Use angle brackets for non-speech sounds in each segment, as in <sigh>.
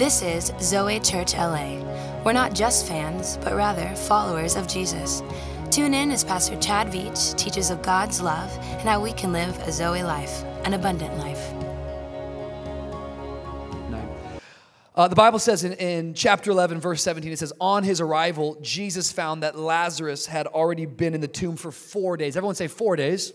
This is Zoe Church LA. We're not just fans, but rather followers of Jesus. Tune in as Pastor Chad Veach teaches of God's love and how we can live a Zoe life, an abundant life. Uh, the Bible says in, in chapter 11, verse 17, it says, On his arrival, Jesus found that Lazarus had already been in the tomb for four days. Everyone say four days.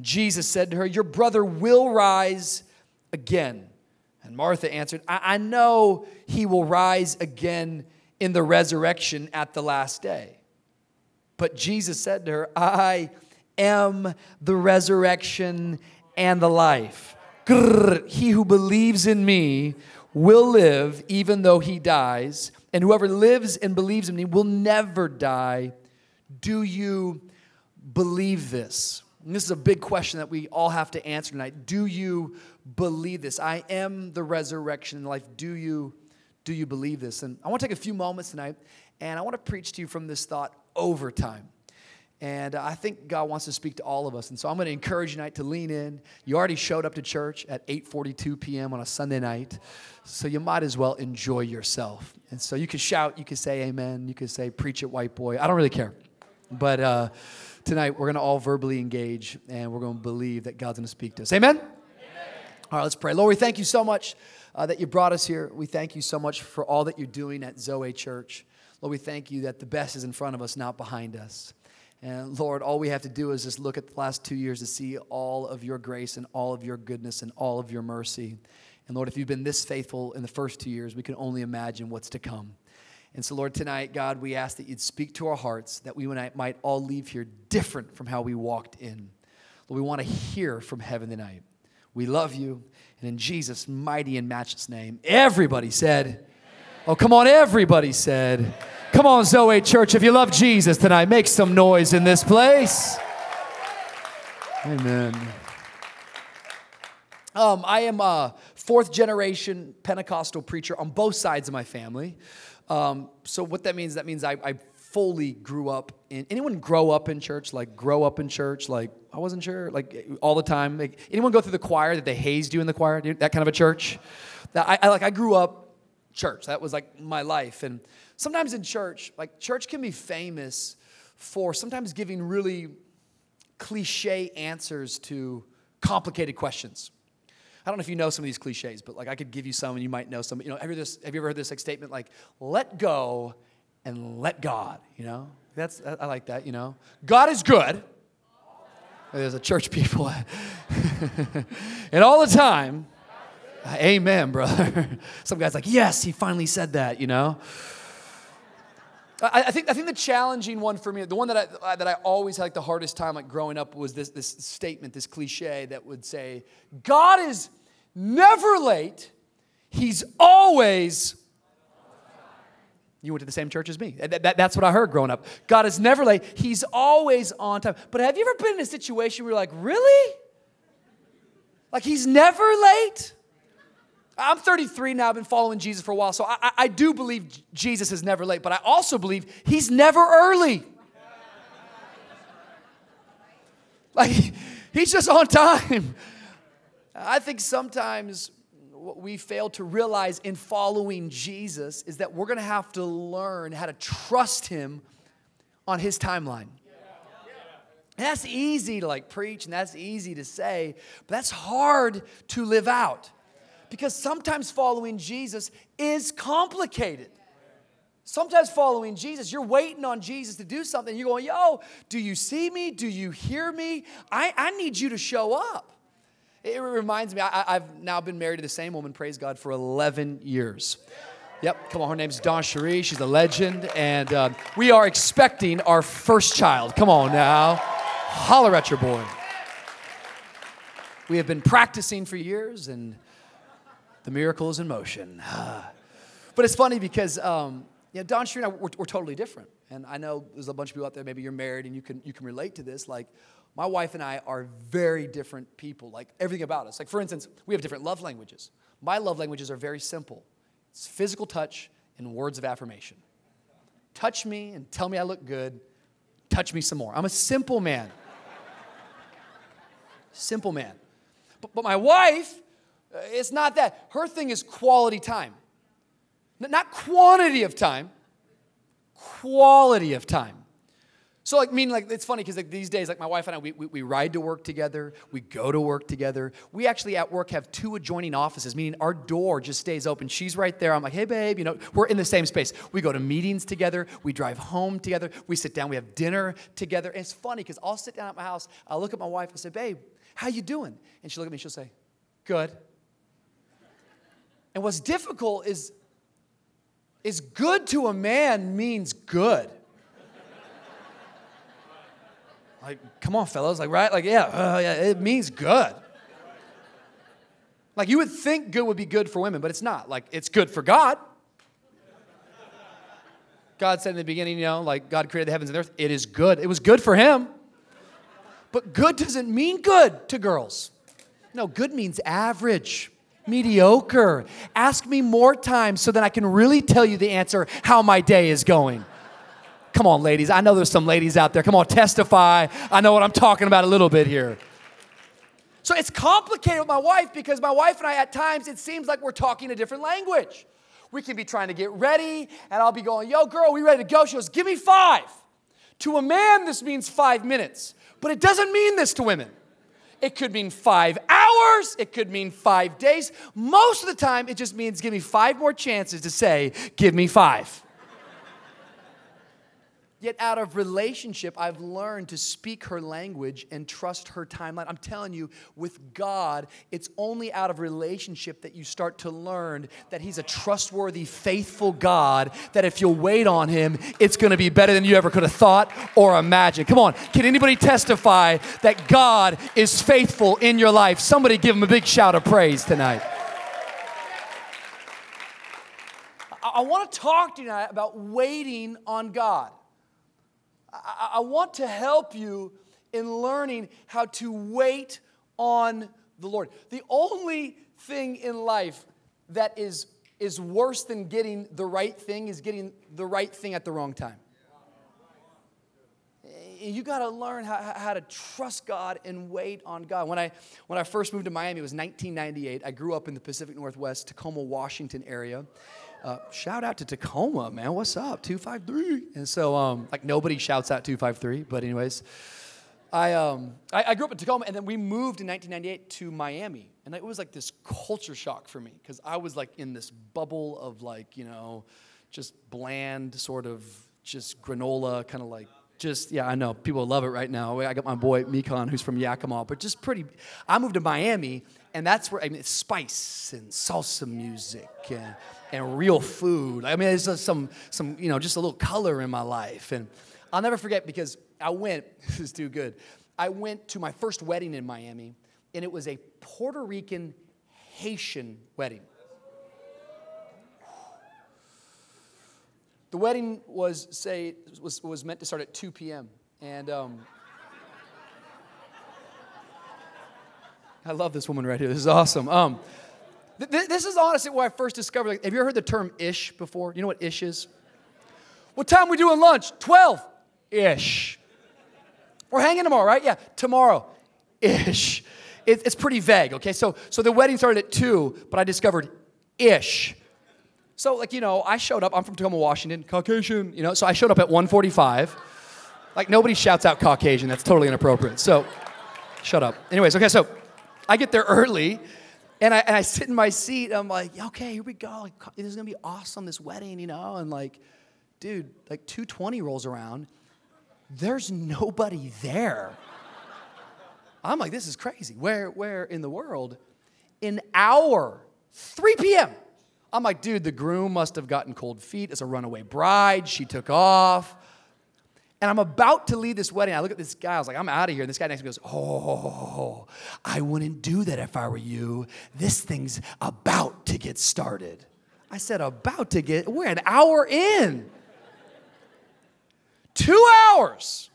Jesus said to her, Your brother will rise again. And Martha answered, I, I know he will rise again in the resurrection at the last day. But Jesus said to her, I am the resurrection and the life. He who believes in me will live even though he dies, and whoever lives and believes in me will never die. Do you believe this? And this is a big question that we all have to answer tonight. Do you believe this? I am the resurrection and life. Do you do you believe this? And I want to take a few moments tonight and I want to preach to you from this thought over time. And I think God wants to speak to all of us. And so I'm going to encourage you tonight to lean in. You already showed up to church at 8:42 p.m. on a Sunday night. So you might as well enjoy yourself. And so you can shout, you can say amen, you can say preach it white boy. I don't really care. But uh, tonight we're going to all verbally engage and we're going to believe that God's going to speak to us. Amen? amen? All right, let's pray. Lord, we thank you so much uh, that you brought us here. We thank you so much for all that you're doing at Zoe Church. Lord, we thank you that the best is in front of us, not behind us. And Lord, all we have to do is just look at the last two years to see all of your grace and all of your goodness and all of your mercy. And Lord, if you've been this faithful in the first two years, we can only imagine what's to come. And so, Lord, tonight, God, we ask that you'd speak to our hearts, that we might all leave here different from how we walked in. Lord, we want to hear from heaven tonight. We love you. And in Jesus' mighty and matchless name, everybody said, Oh, come on, everybody said, Come on, Zoe Church, if you love Jesus tonight, make some noise in this place. Amen. Um, I am a fourth generation Pentecostal preacher on both sides of my family. Um, so, what that means, that means I, I fully grew up in. Anyone grow up in church? Like, grow up in church? Like, I wasn't sure. Like, all the time. Like, anyone go through the choir that they hazed you in the choir? That kind of a church? That I, I like. I grew up church. That was like my life. And sometimes in church, like church can be famous for sometimes giving really cliche answers to complicated questions. I don't know if you know some of these cliches, but like I could give you some and you might know some. You know, have you, this, have you ever heard this like statement like, let go and let God, you know? That's, I like that, you know? God is good. There's a church people. <laughs> and all the time, amen, brother. <laughs> Some guy's like, yes, he finally said that, you know? I, I, think, I think the challenging one for me, the one that I, that I always had like the hardest time like growing up was this, this statement, this cliche that would say, God is never late, He's always you went to the same church as me. That, that, that's what I heard growing up. God is never late. He's always on time. But have you ever been in a situation where you're like, really? Like he's never late? I'm 33 now, I've been following Jesus for a while, so I, I do believe Jesus is never late, but I also believe he's never early. Like, he's just on time. I think sometimes what we fail to realize in following Jesus is that we're gonna have to learn how to trust him on his timeline. that's easy to like preach and that's easy to say, but that's hard to live out because sometimes following Jesus is complicated. Sometimes following Jesus, you're waiting on Jesus to do something. You're going, yo, do you see me? Do you hear me? I, I need you to show up. It reminds me, I, have now been married to the same woman, praise God, for 11 years. Yep, come on, her name's DawnCheré. She's a legend. And uh, we are expecting our first child. Come on now. Holler at your boy. We have been practicing for years, and the miracle is in motion. <sighs> but it's funny because, um, Yeah, DawnCheré and I, we're, we're totally different. And I know there's a bunch of people out there, maybe you're married and you can, you can relate to this. Like, my wife and I are very different people, like everything about us. Like, for instance, we have different love languages. My love languages are very simple it's physical touch and words of affirmation. Touch me and tell me I look good. Touch me some more. I'm a simple man. <laughs> simple man. But, but my wife, Uh, it's not that. Her thing is quality time. Not quantity of time, quality of time. So, like, mean, like, it's funny because like these days, like my wife and I, we, we, we, ride to work together, we go to work together. We actually at work have two adjoining offices, meaning our door just stays open. She's right there. I'm like, hey, babe, you know, we're in the same space. We go to meetings together, we drive home together, we sit down, we have dinner together. And it's funny because I'll sit down at my house, I'll look at my wife and say, babe, how you doing? And she'll look at me, she'll say, good. And what's difficult is, is good to a man means good. Like, come on, fellas. Like, right? Like, yeah, uh, yeah, it means good. Like, you would think good would be good for women, but it's not. Like, it's good for God. God said in the beginning, you know, like God created the heavens and the earth. It is good. It was good for him. But good doesn't mean good to girls. No, good means average, mediocre. Ask me more times so that I can really tell you the answer how my day is going. Come on, ladies. I know there's some ladies out there. Come on, testify. I know what I'm talking about a little bit here. So it's complicated with my wife because my wife and I, at times, it seems like we're talking a different language. We can be trying to get ready, and I'll be going, Yo, girl, we ready to go? She goes, Give me five. To a man, this means five minutes, but it doesn't mean this to women. It could mean five hours. It could mean five days. Most of the time, it just means give me five more chances to say, Give me five. Yet, out of relationship, I've learned to speak her language and trust her timeline. I'm telling you, with God, it's only out of relationship that you start to learn that He's a trustworthy, faithful God, that if you'll wait on Him, it's gonna be better than you ever could have thought or imagined. Come on, can anybody testify that God is faithful in your life? Somebody give Him a big shout of praise tonight. I, wanna talk to you tonight about waiting on God. I, I want to help you in learning how to wait on the Lord. The only thing in life that is, is worse than getting the right thing is getting the right thing at the wrong time. You got to learn how, how to trust God and wait on God. When I, when I first moved to Miami, it was 1998. I grew up in the Pacific Northwest, Tacoma, Washington area. Uh, shout out to Tacoma, man. What's up? 253. And so, um, like, nobody shouts out 253, but, anyways, I, um, I, I, grew up in Tacoma, and then we moved in 1998 to Miami. And it was like this culture shock for me because I was like in this bubble of, like, you know, just bland, sort of just granola, kind of like just yeah, I know people love it right now. I got my boy Mikon who's from Yakima, but just pretty. I moved to Miami, and that's where I mean, it's spice and salsa music and and real food. I mean, there's some, some, you know, just a little color in my life. And I'll never forget because I went, <laughs> this is too good. I went to my first wedding in Miami, and it was a Puerto Rican Haitian wedding. The wedding was, say, was, was meant to start at 2 p.m. And um, I love this woman right here. This is awesome. Um, this is honestly where I first discovered. Like, have you ever heard the term ish before? You know what ish is? What time we doing lunch? 12 ish. We're hanging tomorrow, right? Yeah, tomorrow ish. It, it's pretty vague, okay? So, so the wedding started at 2, but I discovered ish. So, like, you know, I showed up. I'm from Tacoma, Washington, Caucasian, you know, so I showed up at 145. Like, nobody shouts out Caucasian. That's totally inappropriate. So, shut up. Anyways, okay, so I get there early and I, and I sit in my seat. I'm like, okay, here we go. Like, this is gonna be awesome. This wedding, you know. And like, dude, like 220 rolls around. There's nobody there. I'm like, this is crazy. Where, where in the world? An hour, 3 p.m. I'm like, dude, the groom must have gotten cold feet as a runaway bride. She took off. And I'm about to leave this wedding. I look at this guy. I was like, I'm out of here. And this guy next to me goes, Oh, I wouldn't do that if I were you. This thing's about to get started. I said, about to get, we're an hour in. Two hours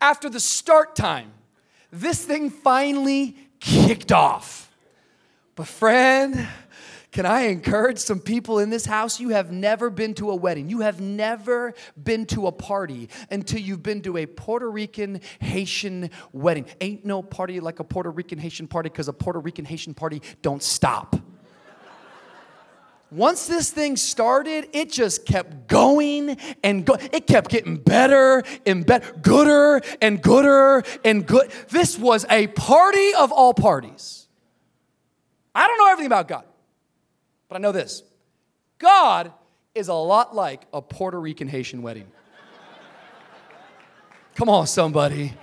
after the start time, this thing finally kicked off. But, friend, can I encourage some people in this house? You have never been to a wedding. You have never been to a party until you've been to a Puerto Rican Haitian wedding. Ain't no party like a Puerto Rican Haitian party because a Puerto Rican Haitian party don't stop. Once this thing started, it just kept going and go. It kept getting better and better, gooder and gooder and good. This was a party of all parties. I don't know everything about God, but I know this God is a lot like a Puerto Rican Haitian wedding. Come on, somebody.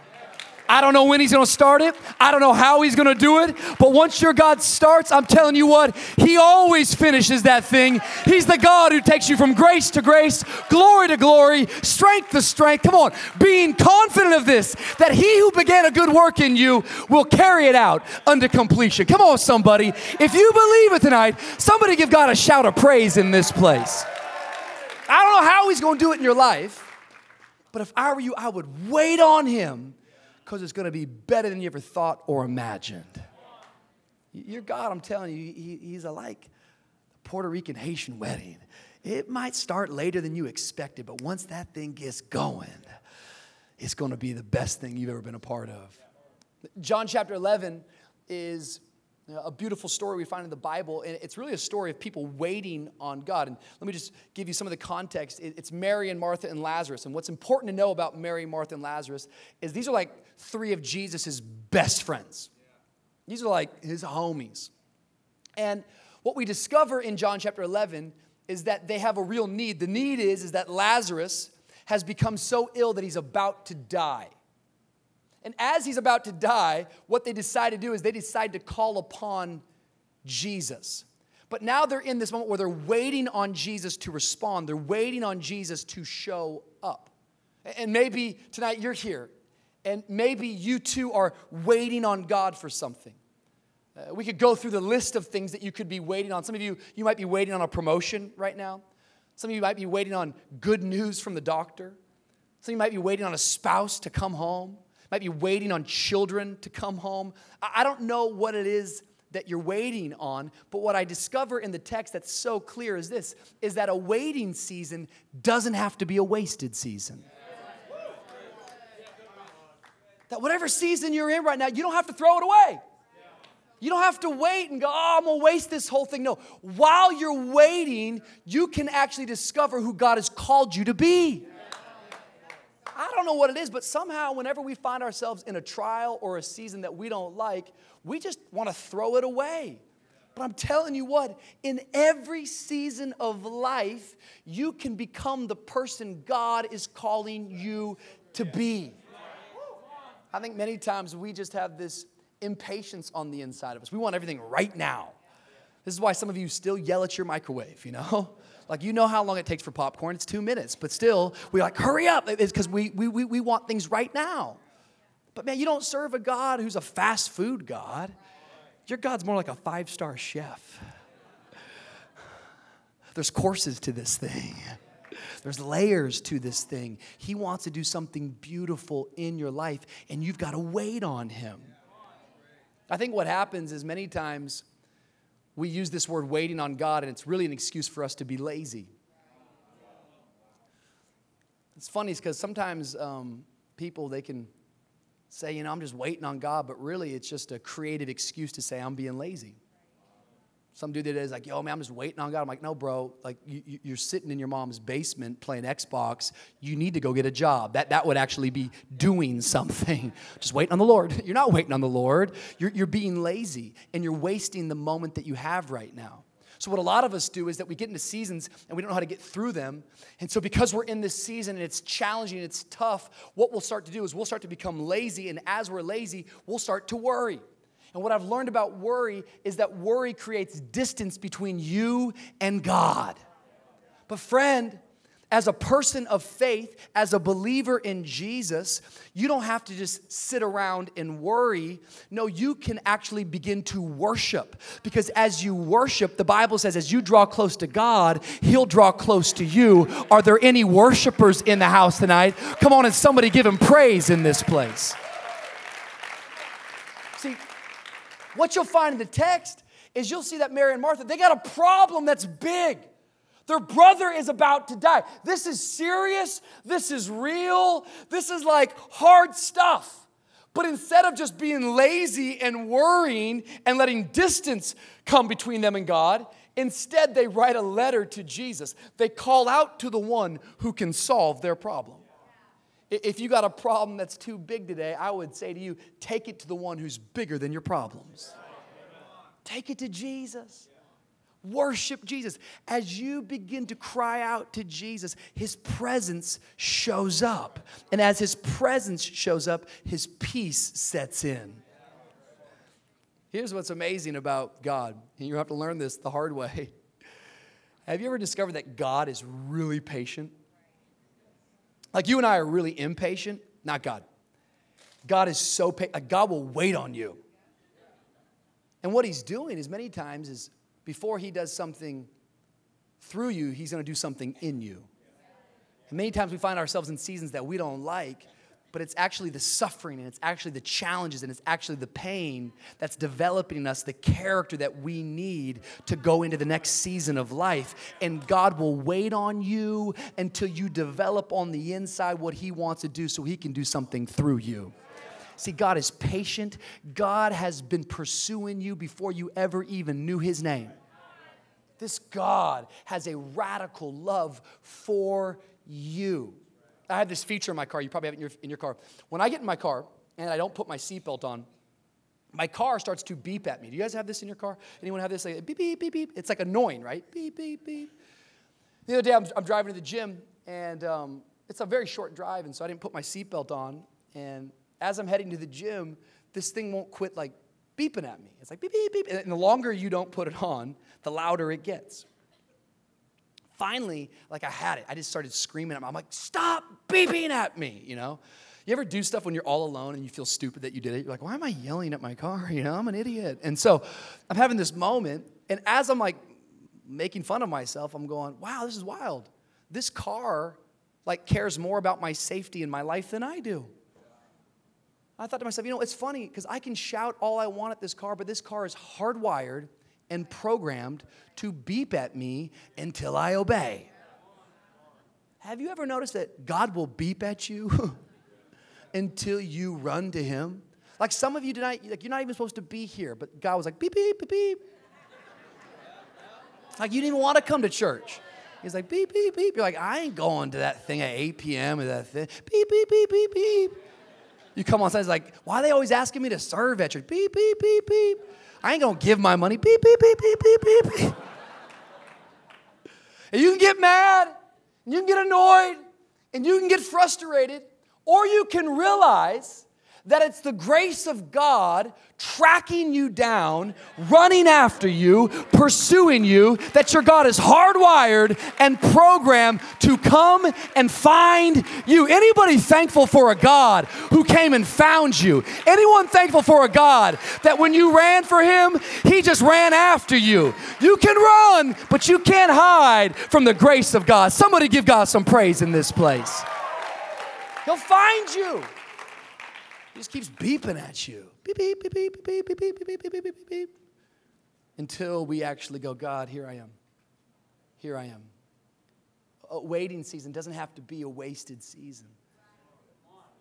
I don't know when he's gonna start it. I don't know how he's gonna do it. But once your God starts, I'm telling you what, he always finishes that thing. He's the God who takes you from grace to grace, glory to glory, strength to strength. Come on, being confident of this, that he who began a good work in you will carry it out unto completion. Come on, somebody. If you believe it tonight, somebody give God a shout of praise in this place. I don't know how he's gonna do it in your life, but if I were you, I would wait on him because it's going to be better than you ever thought or imagined. Your God, I'm telling you, he, he's a like a Puerto Rican Haitian wedding. It might start later than you expected, but once that thing gets going, it's going to be the best thing you've ever been a part of. John chapter 11 is a beautiful story we find in the Bible, and it's really a story of people waiting on God. And let me just give you some of the context. It's Mary and Martha and Lazarus. And what's important to know about Mary, Martha, and Lazarus is these are like three of Jesus' best friends. These are like his homies. And what we discover in John chapter 11 is that they have a real need. The need is, is that Lazarus has become so ill that he's about to die. And as he's about to die, what they decide to do is they decide to call upon Jesus. But now they're in this moment where they're waiting on Jesus to respond. They're waiting on Jesus to show up. And maybe tonight you're here, and maybe you too are waiting on God for something. Uh, we could go through the list of things that you could be waiting on. Some of you, you might be waiting on a promotion right now. Some of you might be waiting on good news from the doctor. Some of you might be waiting on a spouse to come home might be waiting on children to come home. I don't know what it is that you're waiting on, but what I discover in the text that's so clear is this is that a waiting season doesn't have to be a wasted season. That whatever season you're in right now, you don't have to throw it away. You don't have to wait and go, oh, I'm gonna waste this whole thing. No, while you're waiting, you can actually discover who God has called you to be. I don't know what it is, but somehow, whenever we find ourselves in a trial or a season that we don't like, we just want to throw it away. But I'm telling you what, in every season of life, you can become the person God is calling you to be. I think many times we just have this impatience on the inside of us. We want everything right now. This is why some of you still yell at your microwave, you know? <laughs> Like, you know how long it takes for popcorn? It's two minutes, but still, we're like, hurry up. It's because we, we, we, we want things right now. But man, you don't serve a God who's a fast food God. Your God's more like a five star chef. There's courses to this thing. There's layers to this thing. He wants to do something beautiful in your life, and you've got to wait on Him. I think what happens is many times we use this word waiting on God, and it's really an excuse for us to be lazy. It's funny because sometimes um, people they can say, you know, I'm just waiting on God, but really it's just a creative excuse to say I'm being lazy. Some dude that is like, yo, man, I'm just waiting on God. I'm like, no, bro. Like, you, you're sitting in your mom's basement playing Xbox. You need to go get a job. That, that would actually be doing something. <laughs> Just waiting on the Lord. <laughs> You're not waiting on the Lord. You're, you're being lazy and you're wasting the moment that you have right now. So, what a lot of us do is that we get into seasons and we don't know how to get through them. And so, because we're in this season and it's challenging, and it's tough, what we'll start to do is we'll start to become lazy. And as we're lazy, we'll start to worry. And what I've learned about worry is that worry creates distance between you and God. But, friend, as a person of faith, as a believer in Jesus, you don't have to just sit around and worry. No, you can actually begin to worship. Because as you worship, the Bible says, as you draw close to God, He'll draw close to you. Are there any worshipers in the house tonight? Come on and somebody give Him praise in this place. See, what you'll find in the text is you'll see that Mary and Martha, they got a problem that's big. Their brother is about to die. This is serious. This is real. This is like hard stuff. But instead of just being lazy and worrying and letting distance come between them and God, instead they write a letter to Jesus. They call out to the one who can solve their problem. If you got a problem that's too big today, I would say to you, take it to the one who's bigger than your problems. Take it to Jesus. Worship Jesus. As you begin to cry out to Jesus, his presence shows up. And as his presence shows up, his peace sets in. Here's what's amazing about God, and you have to learn this the hard way. <laughs> Have you ever discovered that God is really patient? Like you and I are really impatient, not God. God is so patient. God will wait on you. And what he's doing is many times is before he does something through you, he's going to do something in you. And many times we find ourselves in seasons that we don't like, but it's actually the suffering and it's actually the challenges and it's actually the pain that's developing in us the character that we need to go into the next season of life. And God will wait on you until you develop on the inside what He wants to do so He can do something through you. See, God is patient. God has been pursuing you before you ever even knew His name. This God has a radical love for you. I have this feature in my car. You probably have it in your, in your car. When I get in my car and I don't put my seatbelt on, my car starts to beep at me. Do you guys have this in your car? Anyone have this? Like beep, beep, beep, beep. It's like annoying, right? Beep, beep, beep. The other day, I'm, I'm driving to the gym, and um, it's a very short drive, and so I didn't put my seatbelt on. And as I'm heading to the gym, this thing won't quit like beeping at me. It's like beep, beep, beep. And the longer you don't put it on, the louder it gets. Finally, like I had it. I just started screaming at him. I'm like, stop beeping at me, you know? You ever do stuff when you're all alone and you feel stupid that you did it? You're like, why am I yelling at my car? <laughs> You know, I'm an idiot. And so I'm having this moment, and as I'm like making fun of myself, I'm going, wow, this is wild. This car like cares more about my safety in my life than I do. I thought to myself, you know, it's funny because I can shout all I want at this car, but this car is hardwired and programmed to beep at me until I obey. Have you ever noticed that God will beep at you <laughs> until you run to Him? Like some of you tonight, like you're not even supposed to be here, but God was like beep beep beep beep. Like you didn't even want to come to church. He's like beep beep beep. You're like I ain't going to that thing at 8 p.m. or that thing. Beep beep beep beep beep. You come on stage, like, why are they always asking me to serve at church? Beep, beep, beep, beep. I ain't gonna give my money. Beep, beep, beep, beep, beep, beep, and you can get mad, and you can get annoyed, and you can get frustrated, or you can realize that it's the grace of God tracking you down, running after you, pursuing you, that your God is hardwired and programmed to come and find you. Anybody thankful for a God who came and found you? Anyone thankful for a God that when you ran for him, he just ran after you? You can run, but you can't hide from the grace of God. Somebody give God some praise in this place. He'll find you. He just keeps beeping at you. Beep, beep, beep, beep, beep, beep, beep, beep, beep, beep, beep, beep, beep. Until we actually go, God, here I am. Here I am. A waiting season doesn't have to be a wasted season.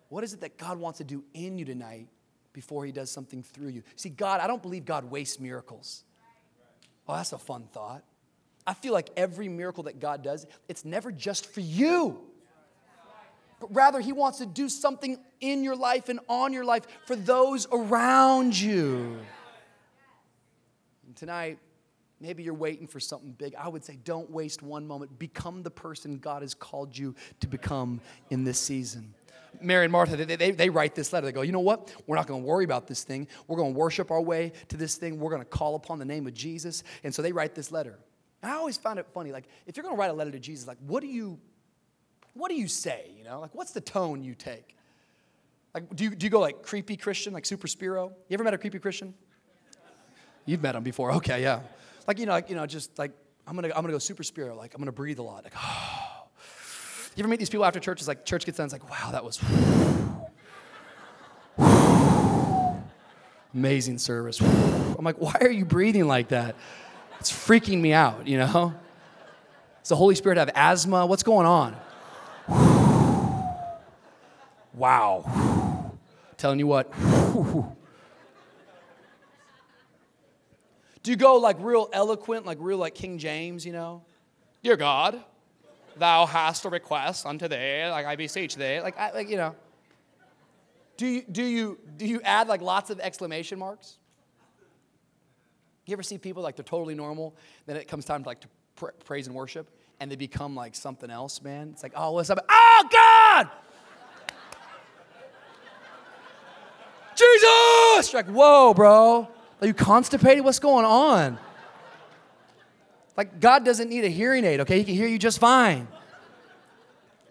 What is it that God wants to do in you tonight before He does something through you? See, God, I don't believe God wastes miracles. Oh, that's a fun thought. I feel like every miracle that God does, it's never just for you but rather He wants to do something in your life and on your life for those around you. And tonight, maybe you're waiting for something big. I would say, don't waste one moment. Become the person God has called you to become in this season. Mary and Martha, they, they, they, write this letter. They go, you know what? We're not going to worry about this thing. We're going to worship our way to this thing. We're going to call upon the name of Jesus. And so they write this letter. I always found it funny. Like, if you're going to write a letter to Jesus, like, what do you what do you say? You know, like what's the tone you take? Like, do you, do you go like creepy Christian, like super Spiro? You ever met a creepy Christian? You've met them before. Okay, yeah. Like, you know, like, you know, just like, I'm gonna, I'm gonna go super Spiro. Like, I'm gonna breathe a lot. Like, oh. <sighs> You ever meet these people after church? It's like, church gets done, it's like, wow, that was <sighs> amazing service. I'm like, why are you breathing like that? It's freaking me out, you know? Does the Holy Spirit have asthma? What's going on? Wow. Telling you what. Do you go like real eloquent, like real like King James, you know? Dear God, thou hast a request unto thee, like I beseech thee. Like, I, like you know. Do you, do, you, do you add like lots of exclamation marks? You ever see people like they're totally normal, then it comes time to like to pr- praise and worship, and they become like something else, man? It's like, oh, what's up? Oh, God! Jesus! You're like, whoa, bro. Are you constipated? What's going on? Like, God doesn't need a hearing aid, okay? He can hear you just fine.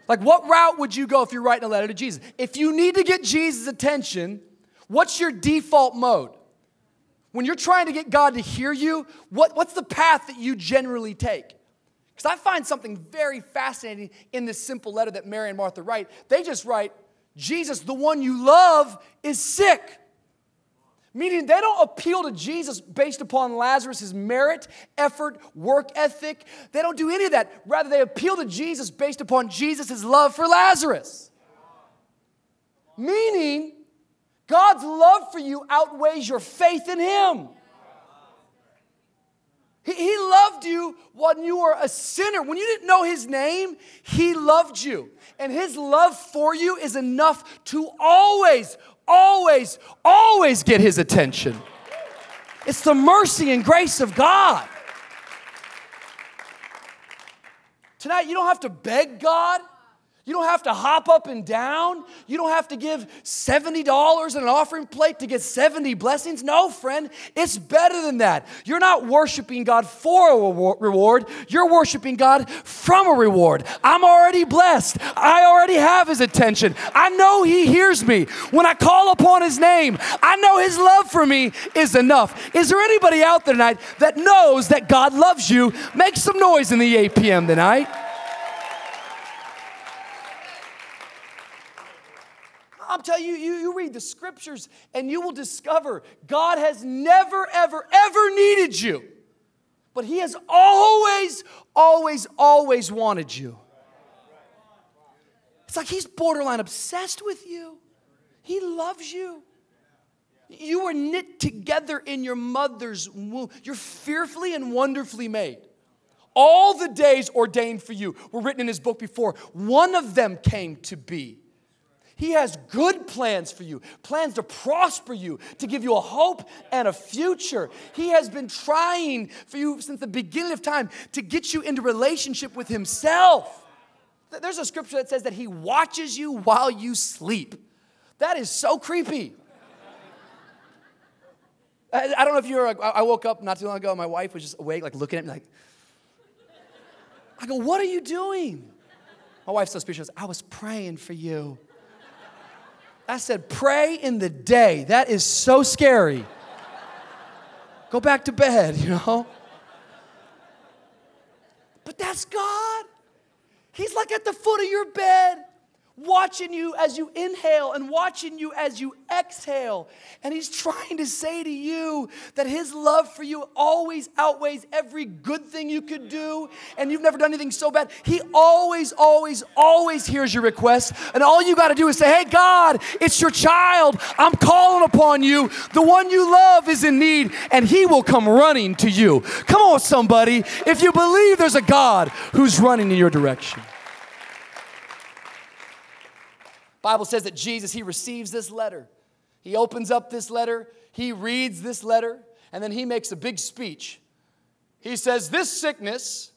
Like, what route would you go if you're writing a letter to Jesus? If you need to get Jesus' attention, what's your default mode? When you're trying to get God to hear you, what, what's the path that you generally take? Because I find something very fascinating in this simple letter that Mary and Martha write. They just write, Jesus, the one you love, is sick. Meaning they don't appeal to Jesus based upon Lazarus' merit, effort, work ethic. They don't do any of that. Rather, they appeal to Jesus based upon Jesus' love for Lazarus. Meaning, God's love for you outweighs your faith in Him. He, loved you when you were a sinner. When you didn't know His name, He loved you. And His love for you is enough to always, always, always get his attention. It's the mercy and grace of God. Tonight, you don't have to beg God. You don't have to hop up and down. You don't have to give $70 in an offering plate to get 70 blessings. No, friend, it's better than that. You're not worshiping God for a reward, you're worshiping God from a reward. I'm already blessed. I already have His attention. I know He hears me. When I call upon His name, I know His love for me is enough. Is there anybody out there tonight that knows that God loves you? Make some noise in the 8 p.m. tonight. I'm you, you, you read the scriptures and you will discover God has never, ever, ever needed you. But He has always, always, always wanted you. It's like He's borderline obsessed with you. He loves you. You were knit together in your mother's womb. You're fearfully and wonderfully made. All the days ordained for you were written in his book before. One of them came to be. He has good plans for you, plans to prosper you, to give you a hope and a future. He has been trying for you since the beginning of time to get you into relationship with Himself. There's a scripture that says that He watches you while you sleep. That is so creepy. I, don't know if you were, I woke up not too long ago, my wife was just awake, like looking at me, like, I go, What are you doing? My wife's so speechless. I was praying for you. I said, pray in the day. That is so scary. Go back to bed, <laughs> you know? But that's God. He's like at the foot of your bed watching you as you inhale and watching you as you exhale. And He's <laughs> trying to say to you that His love for you always outweighs every good thing you could do, and you've never done anything so bad. He always, always, always hears your request. And all you got to do is say, Hey, God, it's your child. I'm calling upon you. The one you love is in need, and He will come running to you. Come on, somebody. If you believe there's a God who's running in your direction. Bible says that Jesus, he receives this letter. He opens up this letter, he reads this letter, and then he makes a big speech. He says, This sickness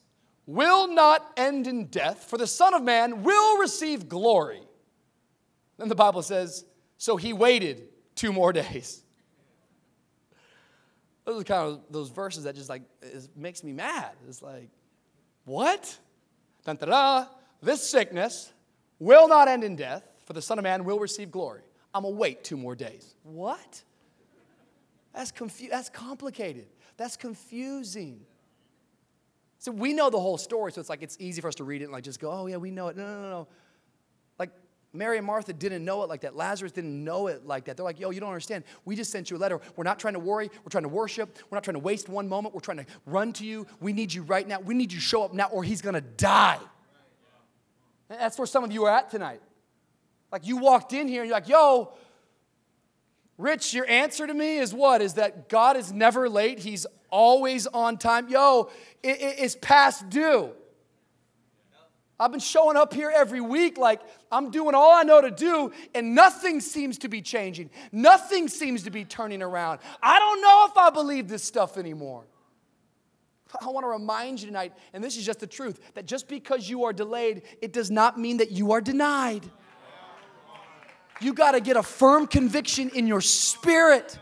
will not end in death, for the Son of Man will receive glory. Then the Bible says, So he waited two more days. Those are kind of those verses that just like it makes me mad. It's like, what? Dun, da, da, this sickness will not end in death, for the Son of Man will receive glory. I'm gonna wait two more days. What? That's confu- that's complicated. That's confusing. So we know the whole story, so it's like it's easy for us to read it and like just go, oh yeah, we know it. No, no, no, no. Like Mary and Martha didn't know it like that. Lazarus didn't know it like that. They're like, yo, you don't understand. We just sent you a letter. We're not trying to worry. We're trying to worship. We're not trying to waste one moment. We're trying to run to you. We need you right now. We need you to show up now, or he's gonna die. That's where some of you are at tonight. Like you walked in here and you're like, yo, Rich, your answer to me is what? Is that God is never late, He's always on time. Yo, it, it, it's past due. I've been showing up here every week like I'm doing all I know to do, and nothing seems to be changing. Nothing seems to be turning around. I don't know if I believe this stuff anymore. I want to remind you tonight, and this is just the truth, that just because you are delayed, it does not mean that you are denied. You got to get a firm conviction in your spirit.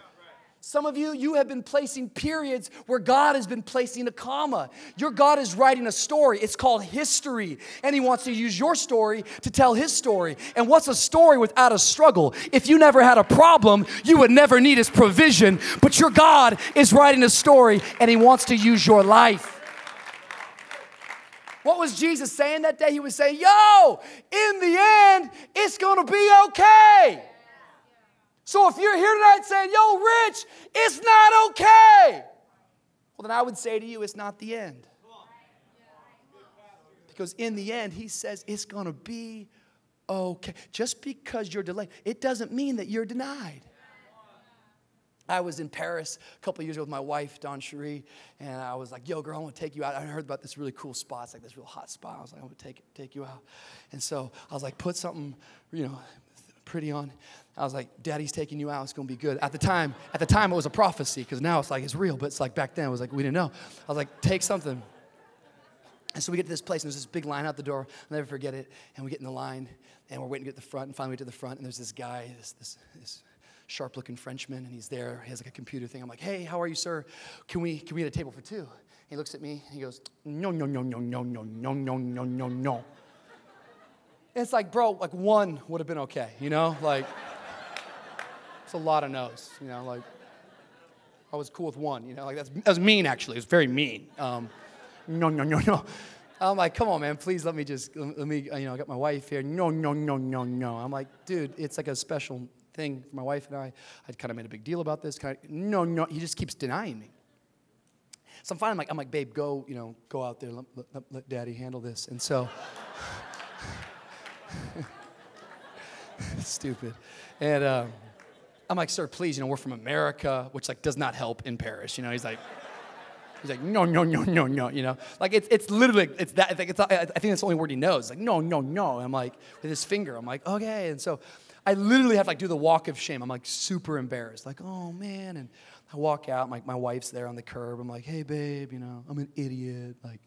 Some of you, you have been placing periods where God has been placing a comma. Your God is writing a story. It's called history. And He wants to use your story to tell His story. And what's a story without a struggle? If you never had a problem, you would never need His provision. But your God is writing a story and He wants to use your life. What was Jesus saying that day? He was saying, Yo, in the end, it's gonna be okay. So if you're here tonight saying, Yo, Rich, it's not okay, well, then I would say to you, it's not the end. Because in the end, he says it's gonna be okay. Just because you're delayed, it doesn't mean that you're denied. I was in Paris a couple years ago with my wife, DawnCheré, and I was like, yo, girl, I want to take you out. I heard about this really cool spot. It's like this real hot spot. I was like, I'm going to take, take you out. And so I was like, put something, you know, pretty on. I was like, Daddy's taking you out. It's going to be good. At the time, at the time, it was a prophecy because now it's like it's real, but it's like back then, it was like we didn't know. I was like, take something. And so we get to this place, and there's this big line out the door. I'll never forget it. And we get in the line, and we're waiting to get to the front, and finally we get to the front, and there's this guy, this, this, this sharp looking Frenchman, and he's there. He has like a computer thing. I'm like, hey, how are you, sir? Can we, can we get a table for two? He looks at me, he goes, no, no, no, no, no, no, no, no, no, no, no. It's like, bro, like one would have been okay, you know? Like, it's a lot of no's, you know? Like, I was cool with one, you know? Like, that's, that was mean, actually. It was very mean. Um, no, no, no, no. I'm like, come on, man, please let me just, let me, you know, I got my wife here. No, no, no, no, no. I'm like, dude, it's like a special thing for my wife and I. I'd kind of made a big deal about this. Kind of, no, no, he just keeps denying me. So I'm finally like, I'm like, babe, go, you know, go out there, let, let, let daddy handle this. And so, <laughs> stupid. And um, I'm like, sir, please, you know, we're from America, which like does not help in Paris. You know, he's like, He's like, no, no, no, no, no, you know? Like, it's, it's literally, it's that, it's, it's, I think that's the only word he knows. Like, no, no, no. I'm like, with his finger, I'm like, okay. And so I literally have to like do the walk of shame. I'm like super embarrassed. Like, oh man. And I walk out, like my wife's there on the curb. I'm like, hey babe, you know, I'm an idiot. Like,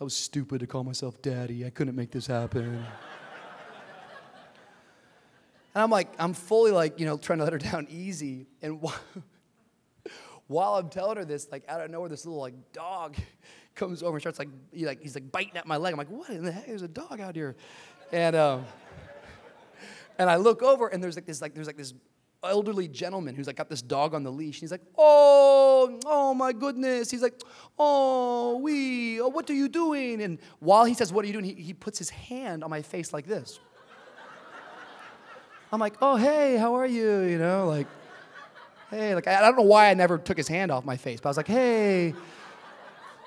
I was stupid to call myself daddy. I couldn't make this happen. And I'm like, I'm fully like, you know, trying to let her down easy. And <laughs> while I'm telling her this, like out of nowhere, this little like dog comes over and starts like, he, like he's like biting at my leg. I'm like, what in the heck? There's a dog out here. And um, and I look over and there's like this like there's like this elderly gentleman who's like got this dog on the leash. And he's like, oh, oh my goodness. He's like, oh, we, oh, what are you doing? And while he says, what are you doing? He, he puts his hand on my face like this. I'm like, oh, hey, how are you? You know, like, hey, like, I, I don't know why I never took his hand off my face, but I was like, hey.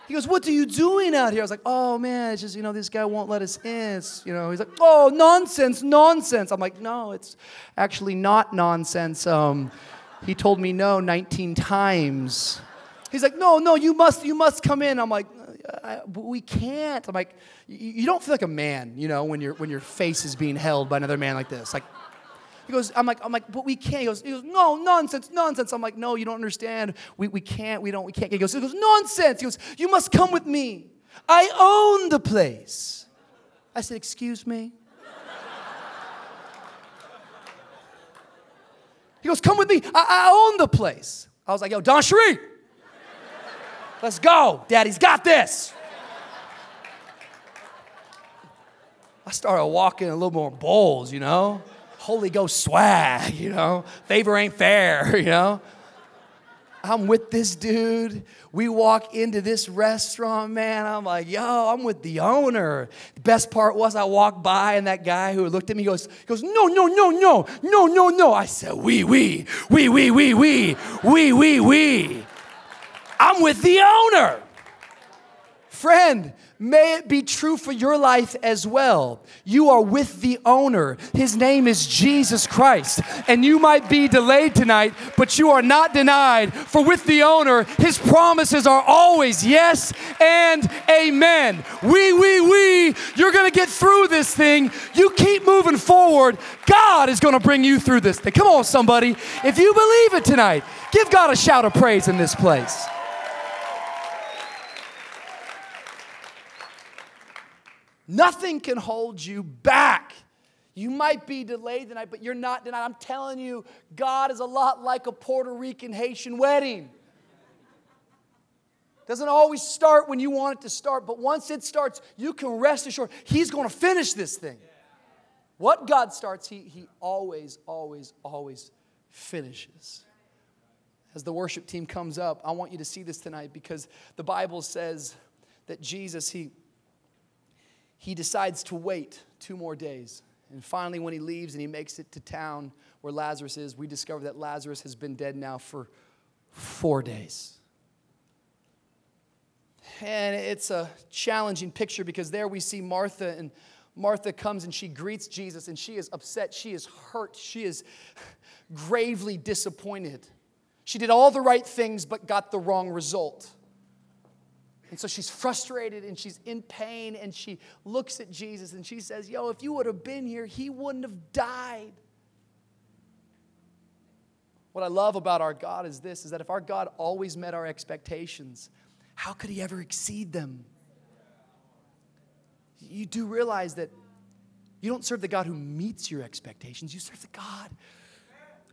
He goes, What are you doing out here? I was like, Oh man, it's just, you know, this guy won't let us in. It's, you know, he's like, Oh, nonsense, nonsense. I'm like, No, it's actually not nonsense. Um, he told me no 19 times. He's like, No, no, you must, you must come in. I'm like, I, we can't. I'm like, you don't feel like a man, you know, when, you when your face is being held by another man like this. Like, he goes, I'm like, I'm like, but we can't. He goes, he goes, no, nonsense, nonsense. I'm like, no, you don't understand. We, we can't, we don't, we can't. He goes, he goes, nonsense. He goes, you must come with me. I own the place. I said, excuse me? He goes, come with me. I, I own the place. I was like, yo, DawnCheré, let's go. Daddy's got this. I started walking a little more bowls, you know? Holy Ghost swag, <laughs> you know? Favor ain't fair, <laughs> you know? I'm with this dude. We walk into this restaurant, man. I'm like, yo, I'm with the owner. The best part was I walked by and that guy who looked at me goes, goes, no, no, no, no, no, no, no. I said, we, we, we, we, we, we, we, we, we. I'm with the owner. Friend, may it be true for your life as well. You are with the owner. His name is Jesus Christ. And you might be delayed tonight, but you are not denied. For with the owner, his promises are always yes and amen. We, we, we, you're gonna get through this thing. You keep moving forward. God is gonna bring you through this thing. Come on, somebody. If you believe it tonight, give God a shout of praise in this place. Nothing can hold you back. You might be delayed tonight, but you're not denied. I'm telling you, God is a lot like a Puerto Rican Haitian wedding. Doesn't always start when you want it to start, but once it starts, you can rest assured He's going to finish this thing. What God starts, He, he always, always, always finishes. As the worship team comes up, I want you to see this tonight because the Bible says that Jesus, He he decides to wait two more days. And finally, when he leaves and he makes it to town where Lazarus is, we discover that Lazarus has been dead now for four days. And it's a challenging picture because there we see Martha, and Martha comes and she greets Jesus, and she is upset, she is hurt, she is gravely disappointed. She did all the right things but got the wrong result. And so she's frustrated and she's in pain and she looks at Jesus and she says, Yo, if you would have been here, he wouldn't have died. What I love about our God is this is that if our God always met our expectations, how could he ever exceed them? You do realize that you don't serve the God who meets your expectations, you serve the God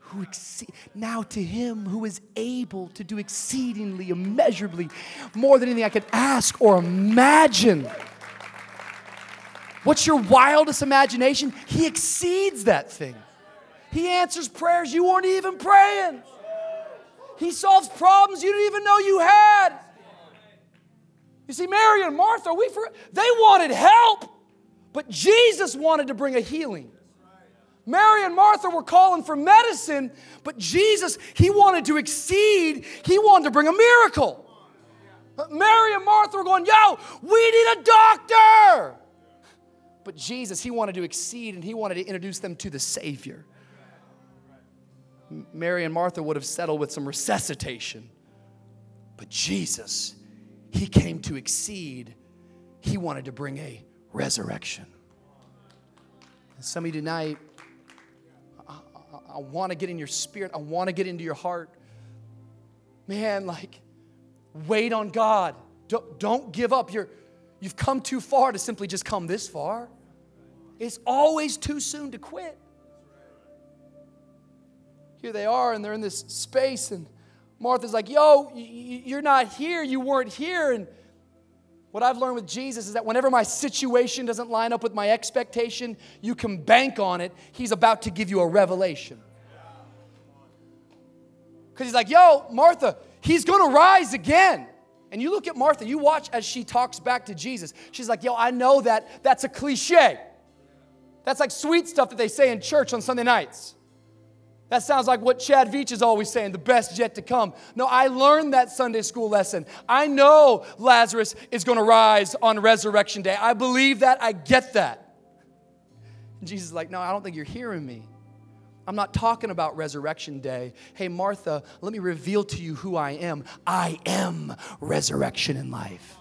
who exceed now to him who is able to do exceedingly immeasurably more than anything I could ask or imagine. What's your wildest imagination? He exceeds that thing. He answers prayers you weren't even praying. He solves problems you didn't even know you had. You see, Mary and Martha, we for, they wanted help, but Jesus wanted to bring a healing. Mary and Martha were calling for medicine, but Jesus, he wanted to exceed, he wanted to bring a miracle. Mary and Martha were going, Yo, we need a doctor. But Jesus, he wanted to exceed and he wanted to introduce them to the Savior. Mary and Martha would have settled with some resuscitation. But Jesus, he came to exceed. He wanted to bring a resurrection. And some of you tonight, I want to get in your spirit. I want to get into your heart. Man, like, wait on God. Don't, don't give up. You're, you've come too far to simply just come this far. It's always too soon to quit. Here they are, and they're in this space, and Martha's like, Yo, you're not here. You weren't here. And what I've learned with Jesus is that whenever my situation doesn't line up with my expectation, you can bank on it. He's about to give you a revelation. Because he's like, yo, Martha, he's going to rise again. And you look at Martha, you watch as she talks back to Jesus. She's like, yo, I know that that's a cliche. That's like sweet stuff that they say in church on Sunday nights. That sounds like what Chad Veach is always saying, the best yet to come. No, I learned that Sunday school lesson. I know Lazarus is going to rise on resurrection day. I believe that. I get that. And Jesus is like, no, I don't think you're hearing me. I'm not talking about resurrection day. Hey, Martha, let me reveal to you who I am. I am resurrection and life.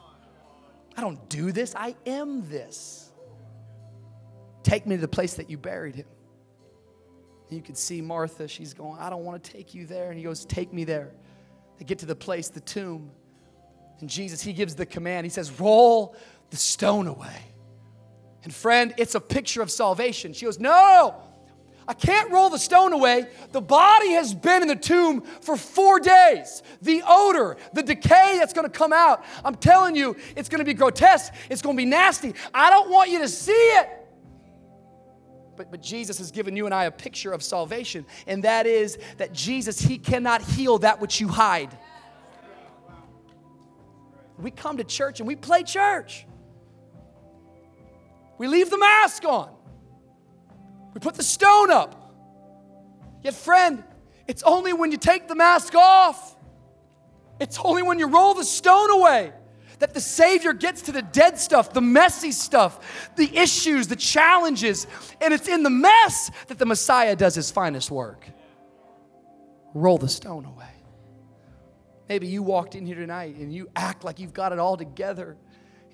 I don't do this, I am this. Take me to the place that you buried him. And you can see Martha, she's going, I don't want to take you there. And he goes, Take me there. They get to the place, the tomb. And Jesus, he gives the command. He says, Roll the stone away. And friend, it's a picture of salvation. She goes, No, I can't roll the stone away. The body has been in the tomb for four days. The odor, the decay that's going to come out, I'm telling you, it's going to be grotesque. It's going to be nasty. I don't want you to see it. but, but Jesus has given you and I a picture of salvation, and that is that Jesus, He cannot heal that which you hide. We come to church and we play church. We leave the mask on. We put the stone up. Yet, friend, it's only when you take the mask off, it's only when you roll the stone away that the Savior gets to the dead stuff, the messy stuff, the issues, the challenges. And it's in the mess that the Messiah does his finest work. Roll the stone away. Maybe you walked in here tonight and you act like you've got it all together.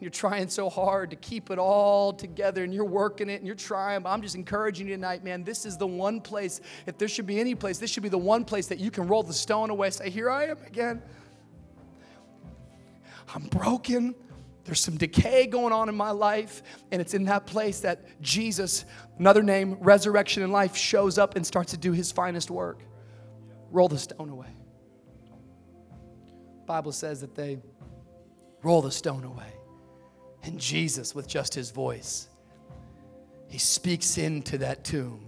You're trying so hard to keep it all together and you're working it and you're trying. But I'm just encouraging you tonight, man. This is the one place, if there should be any place, this should be the one place that you can roll the stone away. Say, Here I am again. I'm broken. There's some decay going on in my life. And it's in that place that Jesus, another name, resurrection and life, shows up and starts to do his finest work. Roll the stone away. Bible says that they roll the stone away. And Jesus, with just his voice, he speaks into that tomb.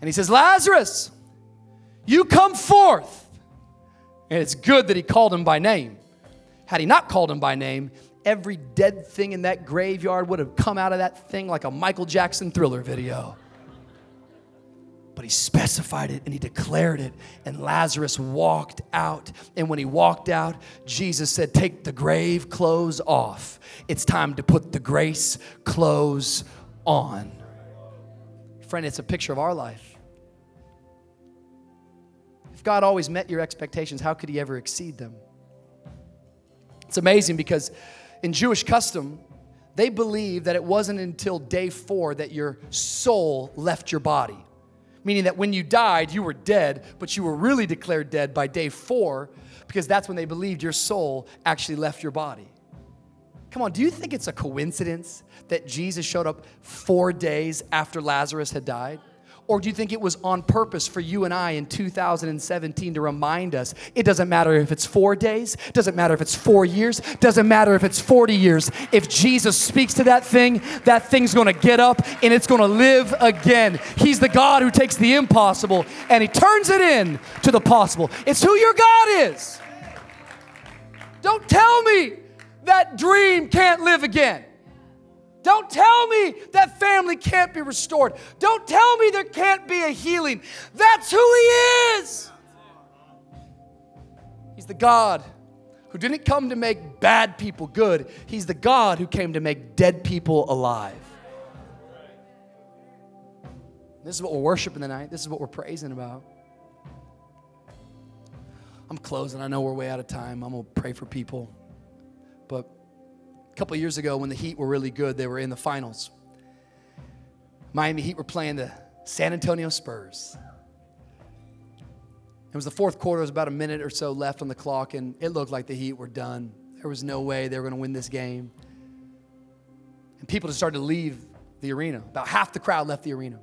And he says, Lazarus, you come forth. And it's good that he called him by name had he not called him by name, every dead thing in that graveyard would have come out of that thing like a Michael Jackson thriller video. But he specified it and he declared it, and Lazarus walked out. And when he walked out, Jesus said, Take the grave clothes off. It's time to put the grace clothes on. Friend, it's a picture of our life. If God always met your expectations, how could he ever exceed them? It's amazing because in Jewish custom, they believe that it wasn't until day four that your soul left your body. Meaning that when you died, you were dead, but you were really declared dead by day four because that's when they believed your soul actually left your body. Come on, do you think it's a coincidence that Jesus showed up four days after Lazarus had died? Or do you think it was on purpose for you and I in 2017 to remind us it doesn't matter if it's four days, doesn't matter if it's four years, doesn't matter if it's 40 years. If Jesus speaks to that thing, that thing's gonna get up and it's gonna live again. He's the God who takes the impossible and he turns it in to the possible. It's who your God is. Don't tell me that dream can't live again. Don't tell me that family can't be restored. Don't tell me there can't be a healing. That's who He is. He's the God who didn't come to make bad people good, He's the God who came to make dead people alive. This is what we're worshiping tonight. This is what we're praising about. I'm closing. I know we're way out of time. I'm going to pray for people. But couple years ago when the Heat were really good, they were in the finals. Miami Heat were playing the San Antonio Spurs. It was the fourth quarter, there was about a minute or so left on the clock, and it looked like the Heat were done. There was no way they were going to win this game. And people just started to leave the arena. About half the crowd left the arena.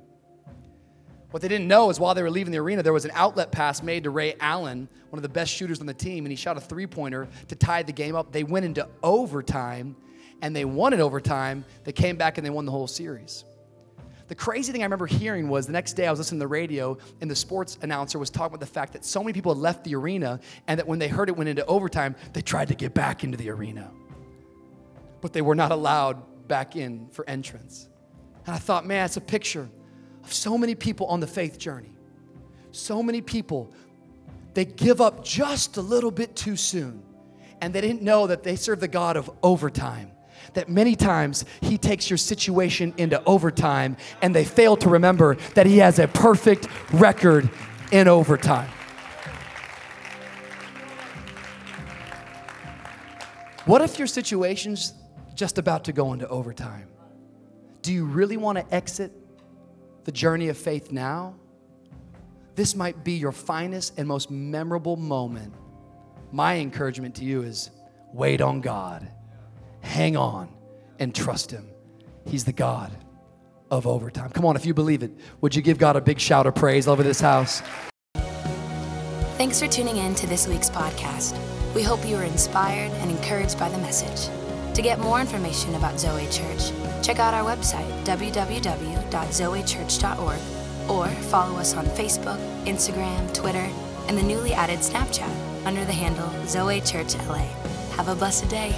What they didn't know is while they were leaving the arena, there was an outlet pass made to Ray Allen, one of the best shooters on the team, and he shot a three pointer to tie the game up. They went into overtime and they won it overtime. They came back and they won the whole series. The crazy thing I remember hearing was the next day I was listening to the radio and the sports announcer was talking about the fact that so many people had left the arena and that when they heard it went into overtime, they tried to get back into the arena. But they were not allowed back in for entrance. And I thought, man, it's a picture of so many people on the faith journey. So many people, they give up just a little bit too soon. And they didn't know that they serve the God of overtime that many times He takes your situation into overtime and they fail to remember that He has a perfect record in overtime. What if your situation's just about to go into overtime? Do you really want to exit the journey of faith now? This might be your finest and most memorable moment. My encouragement to you is wait on God hang on and trust Him. He's the God of overtime. Come on, if you believe it, would you give God a big shout of praise over this house? Thanks for tuning in to this week's podcast. We hope you were inspired and encouraged by the message. To get more information about Zoe Church, Check out our website, www.zoechurch.org, or follow us on Facebook, Instagram, Twitter, and the newly added Snapchat under the handle Zoe Church LA. Have a blessed day.